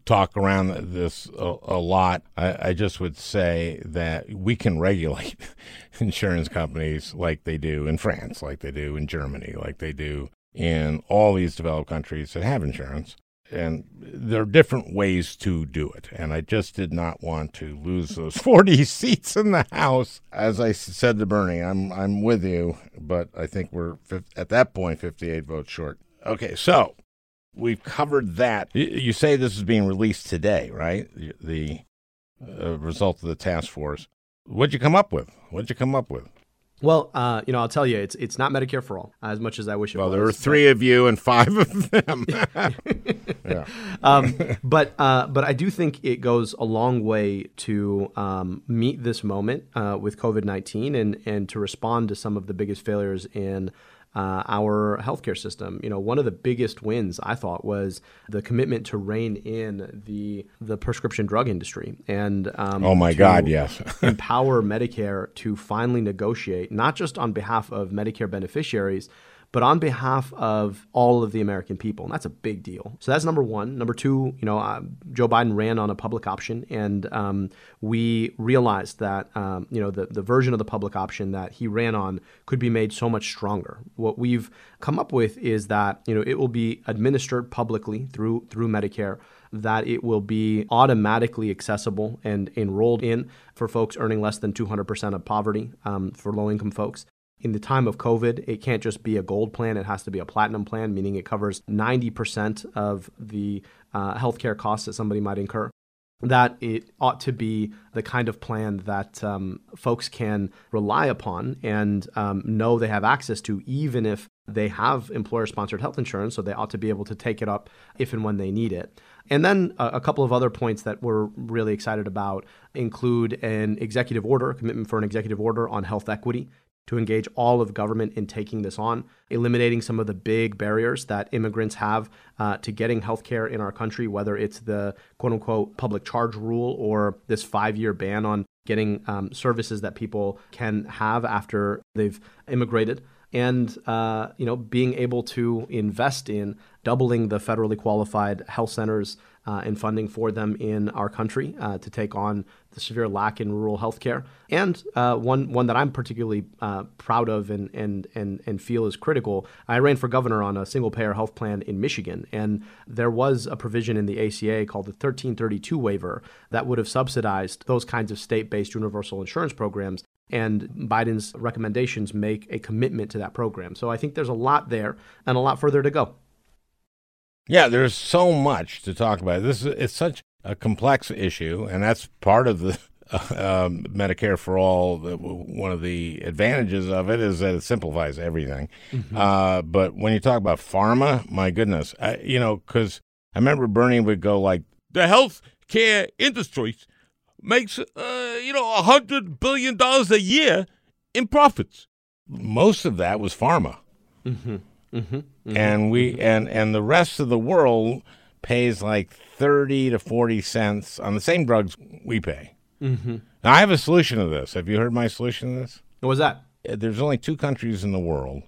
talk around this a, a lot. I, I, just would say that we can regulate insurance companies like they do in France, like they do in Germany, like they do in all these developed countries that have insurance and there are different ways to do it. And I just did not want to lose those 40 seats in the House. As I said to Bernie, I'm I'm with you, but I think we're at that point 58 votes short. Okay, so we've covered that. You say this is being released today, right? The uh, result of the task force. What'd you come up with? What'd you come up with? Well, uh, you know, I'll tell you, it's it's not Medicare for all. As much as I wish it well, was. Well, there were three but... of you and five of them. yeah. Um, but uh, but I do think it goes a long way to um, meet this moment uh, with COVID nineteen and and to respond to some of the biggest failures in uh, our healthcare system. You know, one of the biggest wins I thought was the commitment to rein in the the prescription drug industry and um, oh my God, yes, empower Medicare to finally negotiate not just on behalf of Medicare beneficiaries but on behalf of all of the American people. And that's a big deal. So that's number one. Number two, you know, uh, Joe Biden ran on a public option, and um, we realized that, um, you know, the, the version of the public option that he ran on could be made so much stronger. What we've come up with is that, you know, it will be administered publicly through through Medicare that it will be automatically accessible and enrolled in for folks earning less than 200% of poverty um, for low income folks in the time of COVID, it can't just be a gold plan, it has to be a platinum plan, meaning it covers 90% of the uh, healthcare costs that somebody might incur. That it ought to be the kind of plan that um, folks can rely upon and um, know they have access to, even if they have employer sponsored health insurance. So they ought to be able to take it up if and when they need it. And then a, couple of other points that we're really excited about include an executive order, commitment for an executive order on health equity to engage all of government in taking this on, eliminating some of the big barriers that immigrants have uh, to getting healthcare in our country, whether it's the quote unquote public charge rule or this five year ban on getting um, services that people can have after they've immigrated, and uh, you know being able to invest in doubling the federally qualified health centers uh, and funding for them in our country uh, to take on the severe lack in rural healthcare. And uh, one one that I'm particularly uh, proud of and, and and and feel is critical. I ran for governor on a single payer health plan in Michigan, and there was a provision in the ACA called the 1332 waiver that would have subsidized those kinds of state-based universal insurance programs and Biden's recommendations make a commitment to that program. So I think there's a lot there and a lot further to go. Yeah, there's so much to talk about. This is it's such a complex issue, and that's part of the uh, um, Medicare for all. One of the advantages of it is that it simplifies everything. Mm-hmm. Uh, but when you talk about pharma, my goodness, I, you know, because I remember Bernie would go like, "The health care industry makes, uh, you know, a hundred billion dollars a year in profits." Most of that was pharma. Mm-hmm. Mm-hmm, mm-hmm, and we mm-hmm. and and the rest of the world pays like 30 to 40 cents on the same drugs we pay. Mm-hmm. Now, I have a solution to this. Have you heard my solution to this? What was that? Uh, there's only two countries in the world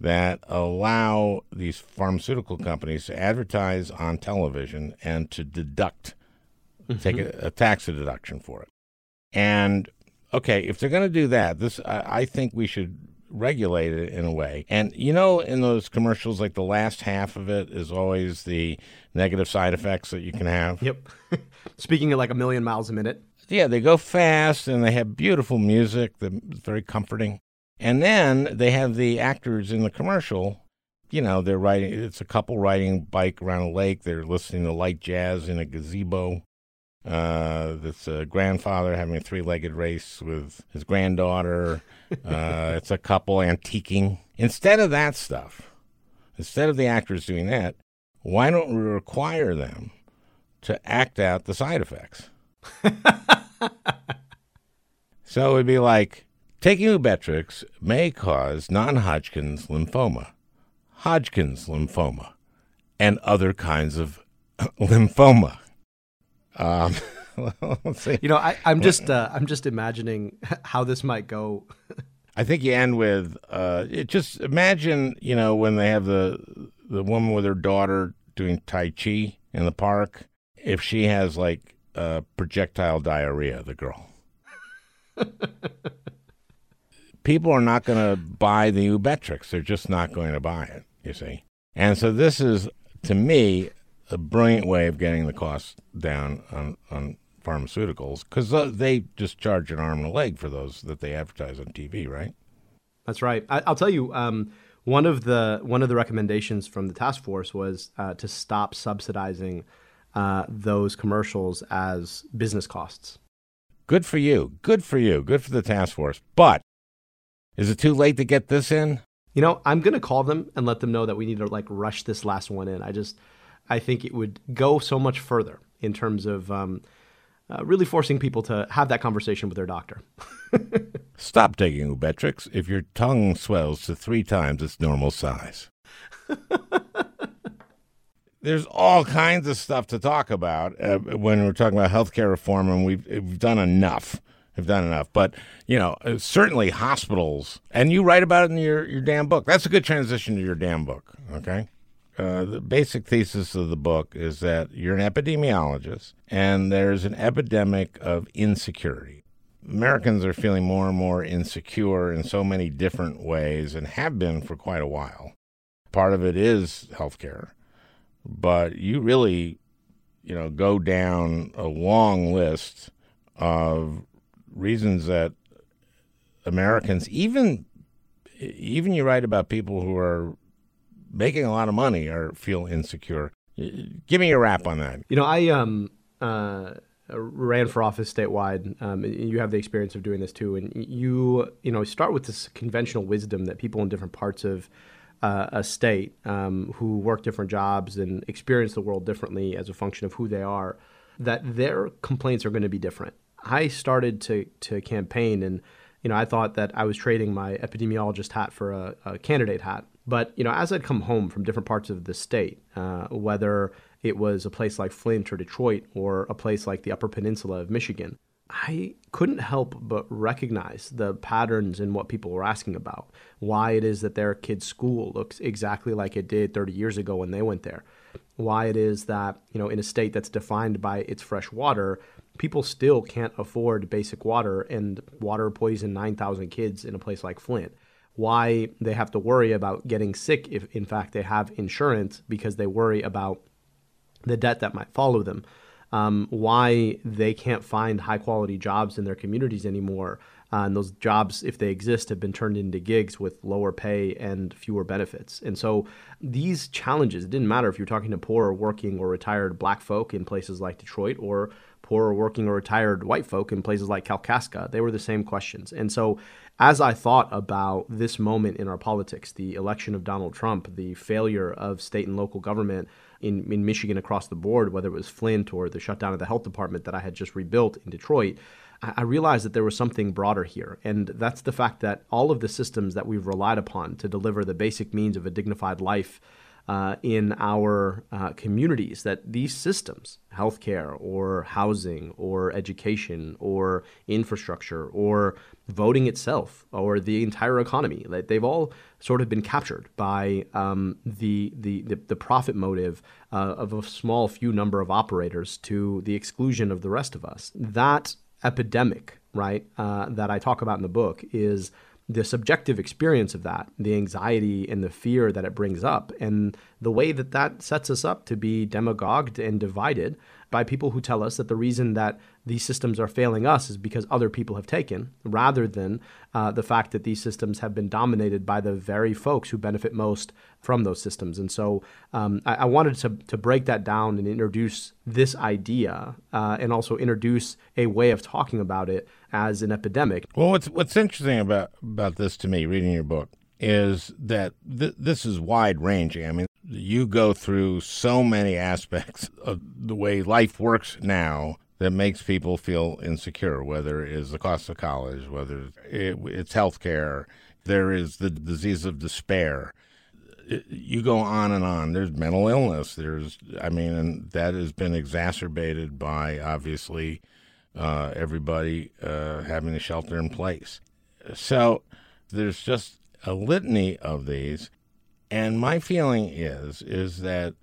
that allow these pharmaceutical companies to advertise on television and to deduct, mm-hmm. take a, a, tax deduction for it. And okay, if they're going to do that, this I, I think we should regulate it in a way. And you know, in those commercials, like the last half of it is always the negative side effects that you can have. Yep. Speaking at like a million miles a minute. Yeah, they go fast and they have beautiful music that's very comforting. And then they have the actors in the commercial. You know, they're riding, it's a couple riding bike around a lake. They're listening to light jazz in a gazebo. Uh, this a grandfather having a three legged race with his granddaughter. Uh, it's a couple antiquing. Instead of that stuff, instead of the actors doing that, why don't we require them to act out the side effects? so it would be like taking Ubetrix may cause non Hodgkin's lymphoma, Hodgkin's lymphoma, and other kinds of lymphoma. Um, let's see. You know, I, am just uh, I'm just imagining how this might go. I think you end with uh, just imagine, you know, when they have the the woman with her daughter doing tai chi in the park, if she has like uh, projectile diarrhea, the girl. People are not going to buy the Ubetrix. They're just not going to buy it, you see. And so this is, to me, a brilliant way of getting the cost down on, on pharmaceuticals because they just charge an arm and a leg for those that they advertise on TV, right? That's right. I, will tell you, um, one of the one of the recommendations from the task force was uh, to stop subsidizing uh, those commercials as business costs. Good for you. Good for you. Good for the task force. But is it too late to get this in? You know, I'm going to call them and let them know that we need to like rush this last one in. I just I think it would go so much further in terms of um, uh, really forcing people to have that conversation with their doctor. Stop taking Ubetrix if your tongue swells to three times its normal size. There's all kinds of stuff to talk about uh, when we're talking about healthcare reform, and we've, we've done enough. We've done enough. But, you know, uh, certainly hospitals, and you write about it in your, your damn book. That's a good transition to your damn book, okay? Uh, the basic thesis of the book is that you're an epidemiologist and there's an epidemic of insecurity. Americans are feeling more and more insecure in so many different ways and have been for quite a while. Part of it is healthcare, but you really, you know, go down a long list of reasons that Americans, even even you write about people who are making a lot of money or feel insecure. Give me a wrap on that. You know, I um uh, ran for office statewide. Um, you have the experience of doing this too, and you you know start with this conventional wisdom that people in different parts of uh, a state um, who work different jobs and experience the world differently as a function of who they are, that their complaints are going to be different. I started to to campaign and you know, I thought that I was trading my epidemiologist hat for a, a candidate hat. But you know, as I'd come home from different parts of the state, uh, whether it was a place like Flint or Detroit or a place like the Upper Peninsula of Michigan, I couldn't help but recognize the patterns in what people were asking about. Why it is that their kid's school looks exactly like it did 30 years ago when they went there. Why it is that, you know, in a state that's defined by its fresh water, people still can't afford basic water and water poison 9,000 kids in a place like Flint. Why they have to worry about getting sick if, in fact, they have insurance because they worry about the debt that might follow them um, why they can't find high quality jobs in their communities anymore. Uh, and those jobs, if they exist, have been turned into gigs with lower pay and fewer benefits. And so these challenges, it didn't matter if you're talking to poor or working or retired black folk in places like Detroit or poor or working or retired white folk in places like Kalkaska, they were the same questions. And so as I thought about this moment in our politics, the election of Donald Trump, the failure of state and local government, in, in Michigan across the board, whether it was Flint or the shutdown of the health department that I had just rebuilt in Detroit, I, I realized that there was something broader here. And that's the fact that all of the systems that we've relied upon to deliver the basic means of a dignified life uh, in our uh, communities that these systems, healthcare or housing or education or infrastructure or voting itself or the entire economy, that they've all sort of been captured by um, the, the, the, the, profit motive uh, of a small few number of operators to the exclusion of the rest of us. That epidemic, right, uh, that I talk about in the book is the subjective experience of that, the anxiety and the fear that it brings up, and the way that that sets us up to be demagogued and divided by people who tell us that the reason that these systems are failing us is because other people have taken, rather than uh, the fact that these systems have been dominated by the very folks who benefit most from those systems. And so um, I, I, wanted to, to break that down and introduce this idea uh, and also introduce a way of talking about it as an epidemic. Well, what's, what's interesting about, about this to me, reading your book, is that th- this is wide ranging. I mean, you go through so many aspects of the way life works now that makes people feel insecure, whether it is the cost of college, whether it's health care, there is the disease of despair. You go on and on. There's mental illness. There's, I mean, and that has been exacerbated by obviously uh, everybody uh, having to shelter in place. So there's just a litany of these. And my feeling is is that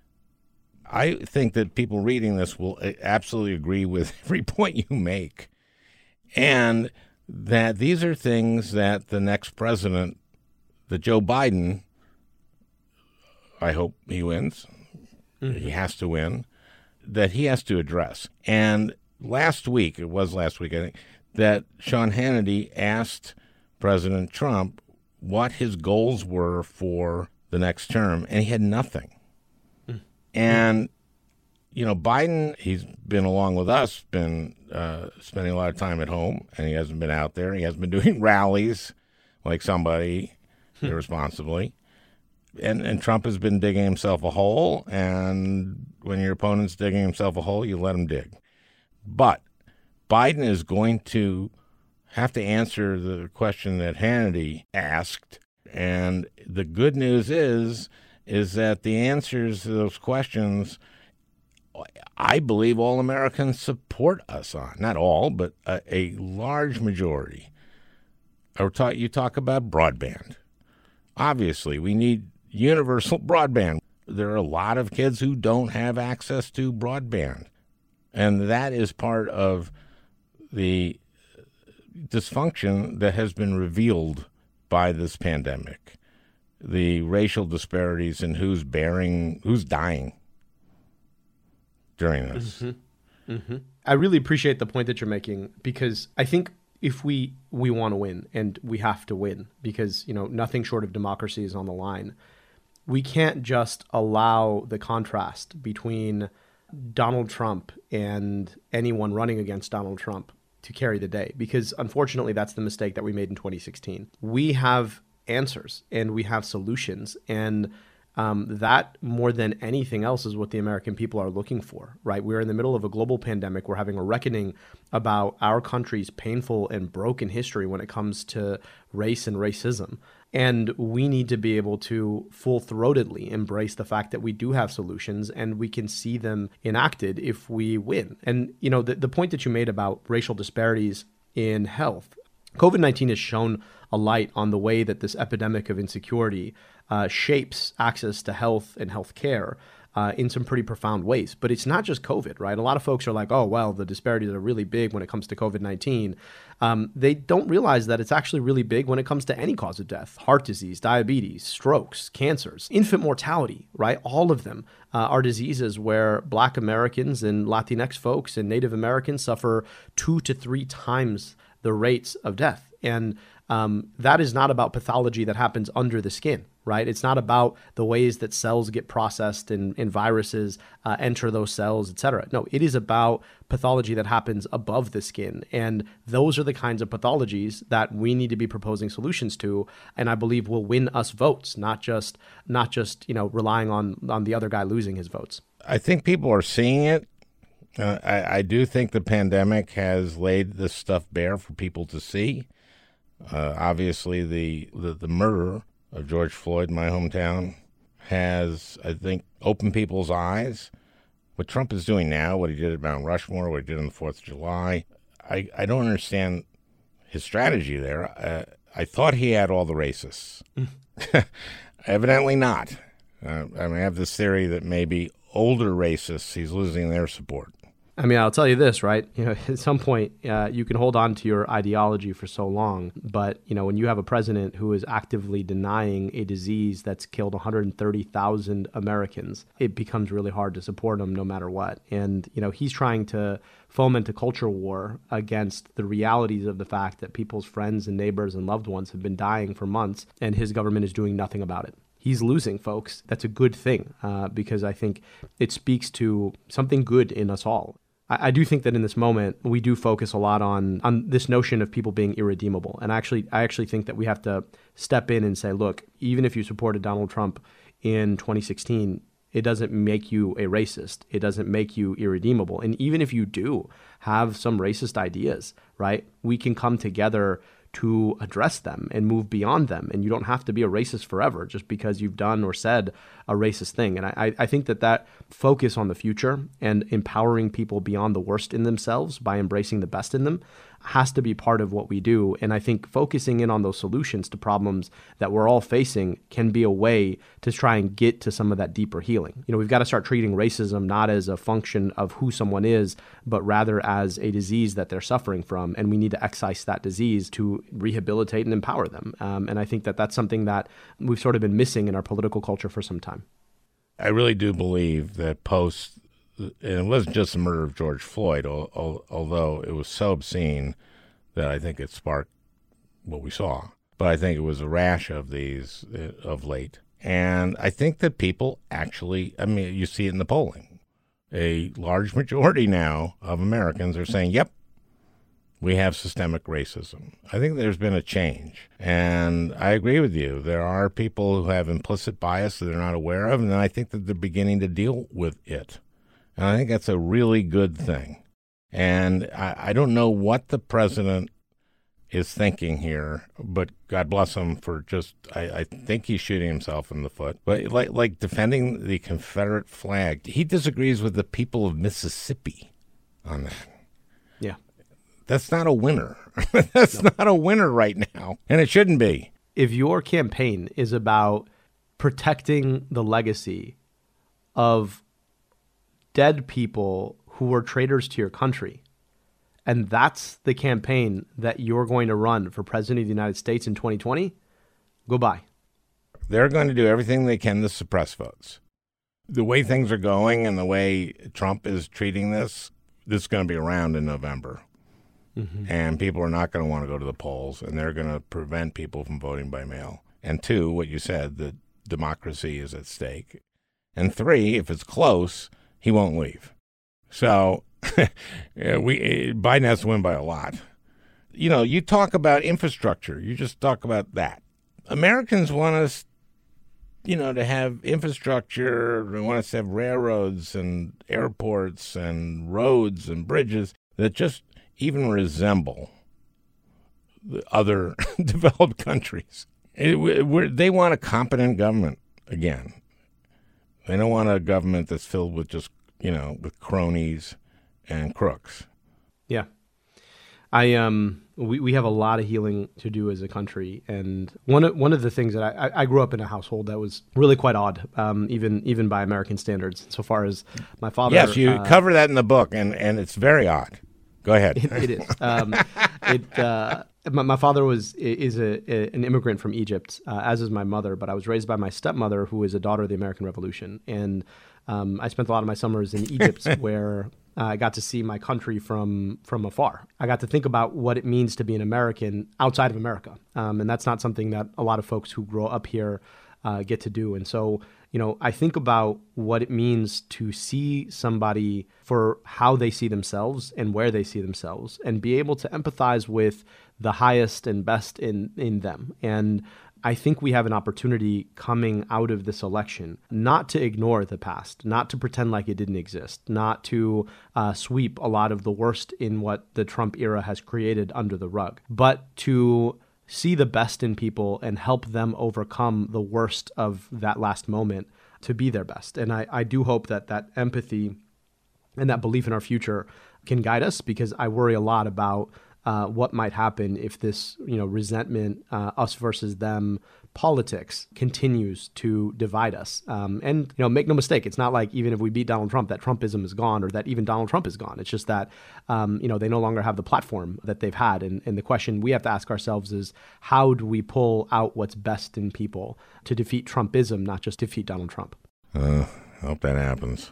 I think that people reading this will uh, absolutely agree with every point you make. And that these are things that the next president, that Joe Biden, I hope he wins, mm-hmm. he has to win, that he has to address. And last week, it was last week, I think, that Sean Hannity asked President Trump what his goals were for the next term, and he had nothing. Mm. And you know, Biden, he's been along with us, been uh, spending a lot of time at home, and he hasn't been out there. He hasn't been doing rallies like somebody hmm. irresponsibly. And and Trump has been digging himself a hole, and when your opponent's digging himself a hole, you let him dig. But Biden is going to have to answer the question that Hannity asked and the good news is is that the answers to those questions I believe all Americans support us on. Not all, but a, a large majority. Or talk, you talk about broadband. Obviously, we need universal broadband. There are a lot of kids who don't have access to broadband. And that is part of the dysfunction that has been revealed by this pandemic, the racial disparities in who's bearing, who's dying during this. Mm-hmm. Mm-hmm. I really appreciate the point that you're making because I think if we we want to win and we have to win because you know nothing short of democracy is on the line, we can't just allow the contrast between Donald Trump and anyone running against Donald Trump to carry the day because unfortunately that's the mistake that we made in 2016. We have answers and we have solutions and Um, that more than anything else is what the American people are looking for, right? We're in the middle of a global pandemic. We're having a reckoning about our country's painful and broken history when it comes to race and racism. And we need to be able to full throatedly embrace the fact that we do have solutions and we can see them enacted if we win. And, you know, the, the point that you made about racial disparities in health, COVID 19 has shown a light on the way that this epidemic of insecurity uh, shapes access to health and health care. Uh, in some pretty profound ways. But it's not just COVID, right? A lot of folks are like, oh, well, the disparities are really big when it comes to COVID 19. Um, they don't realize that it's actually really big when it comes to any cause of death heart disease, diabetes, strokes, cancers, infant mortality, right? All of them uh, are diseases where Black Americans and Latinx folks and Native Americans suffer two to three times the rates of death. And um, that is not about pathology that happens under the skin, right? It's not about the ways that cells get processed and, and viruses uh, enter those cells, et cetera. No, it is about pathology that happens above the skin. And those are the kinds of pathologies that we need to be proposing solutions to. And I believe will win us votes, not just not just, you know, relying on on the other guy losing his votes. I think people are seeing it. Uh, I, I do think the pandemic has laid this stuff bare for people to see. Uh, obviously, the, the, the murder of George Floyd in my hometown has, I think, opened people's eyes. What Trump is doing now, what he did at Mount Rushmore, what he did on the Fourth of July, I, I don't understand his strategy there. Uh, I thought he had all the racists. Evidently not. Uh, I, mean, I have this theory that maybe older racists, he's losing their support. I mean, I'll tell you this, right? You know, at some point, uh, you can hold on to your ideology for so long, but you know, when you have a president who is actively denying a disease that's killed 130,000 Americans, it becomes really hard to support him, no matter what. And you know, he's trying to foment a culture war against the realities of the fact that people's friends and neighbors and loved ones have been dying for months, and his government is doing nothing about it he's losing, folks. That's a good thing uh, because I think it speaks to something good in us all. I, I, do think that in this moment we do focus a lot on on this notion of people being irredeemable, and actually, I actually think that we have to step in and say, look, even if you supported Donald Trump in 2016, it doesn't make you a racist. It doesn't make you irredeemable. And even if you do have some racist ideas, right, we can come together to address them and move beyond them. And you don't have to be a racist forever just because you've done or said a racist thing. And I, I think that that focus on the future and empowering people beyond the worst in themselves by embracing the best in them has to be part of what we do. And I think focusing in on those solutions to problems that we're all facing can be a way to try and get to some of that deeper healing. You know, we've got to start treating racism not as a function of who someone is, but rather as a disease that they're suffering from. And we need to excise that disease to rehabilitate and empower them. Um, and I think that that's something that we've sort of been missing in our political culture for some time. I really do believe that post and it wasn't just the murder of George Floyd, although it was so obscene that I think it sparked what we saw. But I think it was a rash of these uh, of late. And I think that people actually, I mean, you see it in the polling. A large majority now of Americans are saying, yep, we have systemic racism. I think there's been a change. And I agree with you. There are people who have implicit bias that they're not aware of, and I think that they're beginning to deal with it. And I think that's a really good thing. And I, I don't know what the president is thinking here, but God bless him for just, I, I think he's shooting himself in the foot. But like, like defending the Confederate flag, he disagrees with the people of Mississippi on that. Yeah. That's not a winner. That's no. not a winner right now. And it shouldn't be. If your campaign is about protecting the legacy of dead people who were traitors to your country. And that's the campaign that you're going to run for president of the United States in 2020. Goodbye. They're going to do everything they can to suppress votes. The way things are going and the way Trump is treating this, this is going to be around in November. Mm-hmm. And people are not going to want to go to the polls, and they're going to prevent people from voting by mail. And two, what you said, that democracy is at stake. And three, if it's close, he won't leave. So we eh, Biden has to win by a lot. You know, you talk about infrastructure. You just talk about that. Americans want us you know, to have infrastructure. They want us to have railroads and airports and roads and bridges that just even resemble the other developed countries. It, they want a competent government again. They don't want a government that's filled with just, you know, with cronies and crooks. Yeah. I um we, we have a lot of healing to do as a country, and one of one of the things that I, I grew up in a household that was really quite odd, um, even even by American standards. So far as my father, yes, you uh, cover that in the book, and and it's very odd. Go ahead. it, it is. Um, it uh, my, my, father was is a, a, an immigrant from Egypt, uh, as is my mother. But I was raised by my stepmother, who is a daughter of the American Revolution, and um, I spent a lot of my summers in Egypt, where uh, I got to see my country from from afar. I got to think about what it means to be an American outside of America, um, and that's not something that a lot of folks who grow up here uh, get to do. And so, you know, I think about what it means to see somebody for how they see themselves and where they see themselves, and be able to empathize with the highest and best in in them. And I think we have an opportunity coming out of this election not to ignore the past, not to pretend like it didn't exist, not to uh, sweep a lot of the worst in what the Trump era has created under the rug, but to see the best in people and help them overcome the worst of that last moment to be their best. And I, I do hope that that empathy and that belief in our future can guide us because I worry a lot about uh, what might happen if this, you know, resentment, uh, us versus them politics continues to divide us. Um, and you know, make no mistake, it's not like even if we beat Donald Trump, that Trumpism is gone, or that even Donald Trump is gone. It's just that um, you know they no longer have the platform that they've had. And, and the question we have to ask ourselves is, how do we pull out what's best in people to defeat Trumpism, not just defeat Donald Trump? Uh, hope that happens.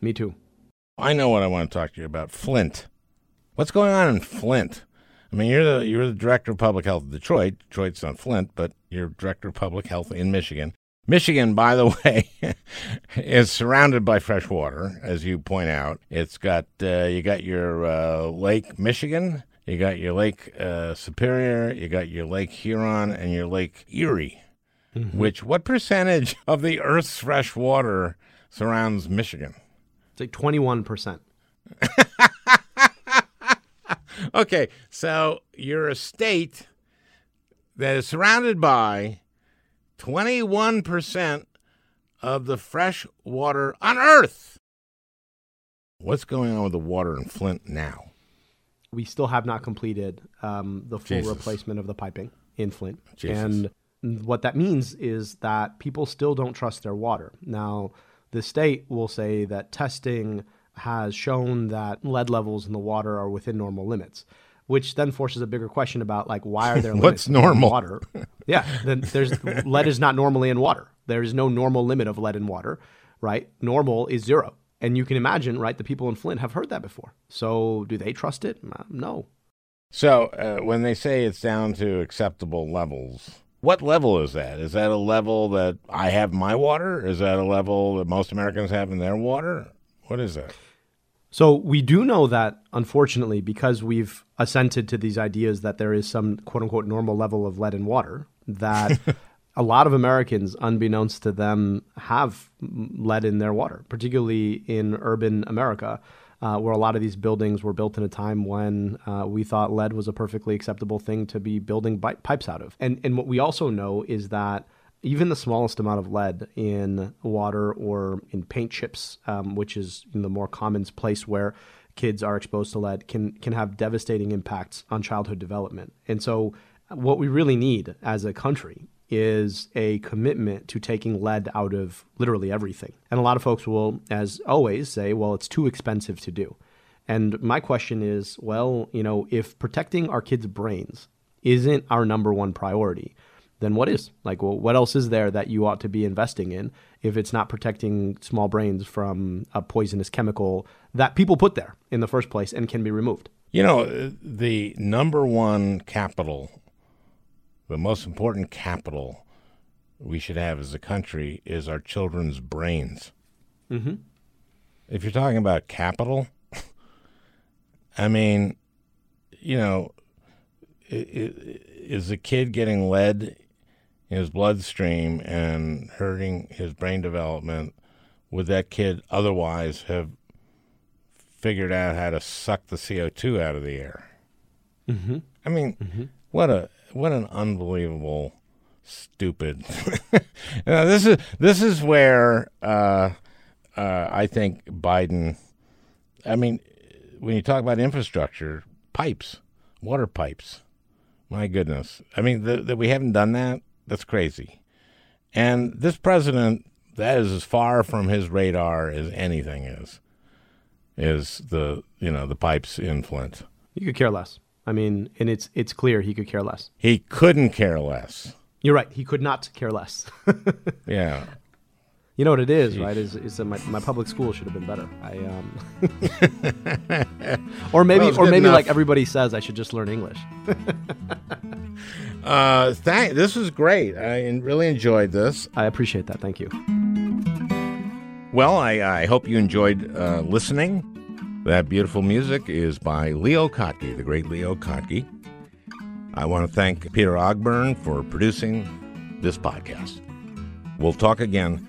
Me too. I know what I want to talk to you about. Flint. What's going on in Flint? I mean, you're the you're the director of public health of Detroit. Detroit's not Flint, but you're director of public health in Michigan. Michigan, by the way, is surrounded by fresh water, as you point out. It's got uh, you got your uh, Lake Michigan, you got your Lake uh, Superior, you got your Lake Huron, and your Lake Erie. Mm-hmm. Which what percentage of the Earth's fresh water surrounds Michigan? It's like twenty one percent. okay, so you're a state that is surrounded by 21% of the fresh water on Earth. What's going on with the water in Flint now? We still have not completed um, the full Jesus. replacement of the piping in Flint. Jesus. And what that means is that people still don't trust their water. Now, the state will say that testing has shown that lead levels in the water are within normal limits, which then forces a bigger question about like why are there what's normal water? yeah, then there's lead is not normally in water. There is no normal limit of lead in water, right? Normal is zero, and you can imagine, right? The people in Flint have heard that before. So do they trust it? Uh, no. So uh, when they say it's down to acceptable levels. What level is that? Is that a level that I have my water? Is that a level that most Americans have in their water? What is that? So we do know that, unfortunately, because we've assented to these ideas that there is some quote unquote normal level of lead in water, that a lot of Americans, unbeknownst to them, have lead in their water, particularly in urban America. Uh, where a lot of these buildings were built in a time when uh, we thought lead was a perfectly acceptable thing to be building bi- pipes out of. And and what we also know is that even the smallest amount of lead in water or in paint chips, um, which is the more common place where kids are exposed to lead, can can have devastating impacts on childhood development. And so, what we really need as a country is a commitment to taking lead out of literally everything. And a lot of folks will, as always, say, "Well, it's too expensive to do." And my question is, well, you know, if protecting our kids' brains isn't our number one priority, then what is? Like, well, what else is there that you ought to be investing in if it's not protecting small brains from a poisonous chemical that people put there in the first place and can be removed? You know, the number one capital, the most important capital we should have as a country is our children's brains. Mm-hmm. If you're talking about capital, I mean, you know, is a kid getting lead his bloodstream and hurting his brain development, would that kid otherwise have figured out how to suck the CO2 out of the air? Mm-hmm. I mean, Mm-hmm. what a what an unbelievable stupid. know, this is this is where uh, uh, I think Biden. I mean, when you talk about infrastructure, pipes, water pipes. My goodness, I mean that we haven't done that. That's crazy. And this president, that is as far from his radar as anything is. Is the you know the pipes in Flint? You could care less. I mean, and it's it's clear he could care less. He couldn't care less. You're right. He could not care less. Yeah. You know what it is, right? Is is that my, my public school should have been better. I um, or maybe Well, or maybe enough. like everybody says, I should just learn English. Uh, thank. This was great. I really enjoyed this. I appreciate that. Thank you. Well, I, I hope you enjoyed uh, listening. That beautiful music is by Leo Kottke, the great Leo Kottke. I want to thank Peter Ogburn for producing this podcast. We'll talk again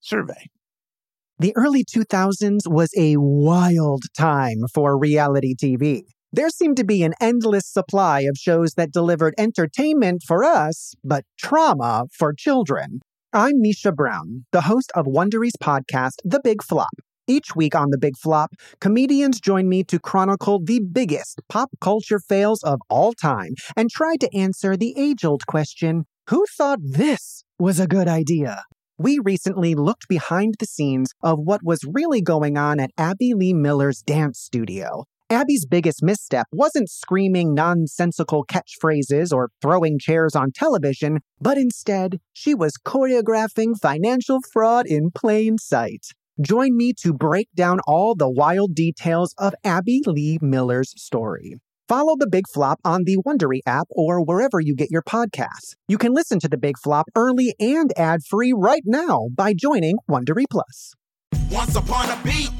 survey. The early 2000s was a wild time for reality TV. There seemed to be an endless supply of shows that delivered entertainment for us, but trauma for children. I'm Misha Brown, the host of Wondery's podcast, The Big Flop. Each week on The Big Flop, comedians join me to chronicle the biggest pop culture fails of all time and try to answer the age old question who thought this was a good idea? We recently looked behind the scenes of what was really going on at Abby Lee Miller's dance studio. Abby's biggest misstep wasn't screaming nonsensical catchphrases or throwing chairs on television, but instead, she was choreographing financial fraud in plain sight. Join me to break down all the wild details of Abby Lee Miller's story. Follow The Big Flop on the Wondery app or wherever you get your podcasts. You can listen to The Big Flop early and ad-free right now by joining Wondery Plus. Once upon a beat.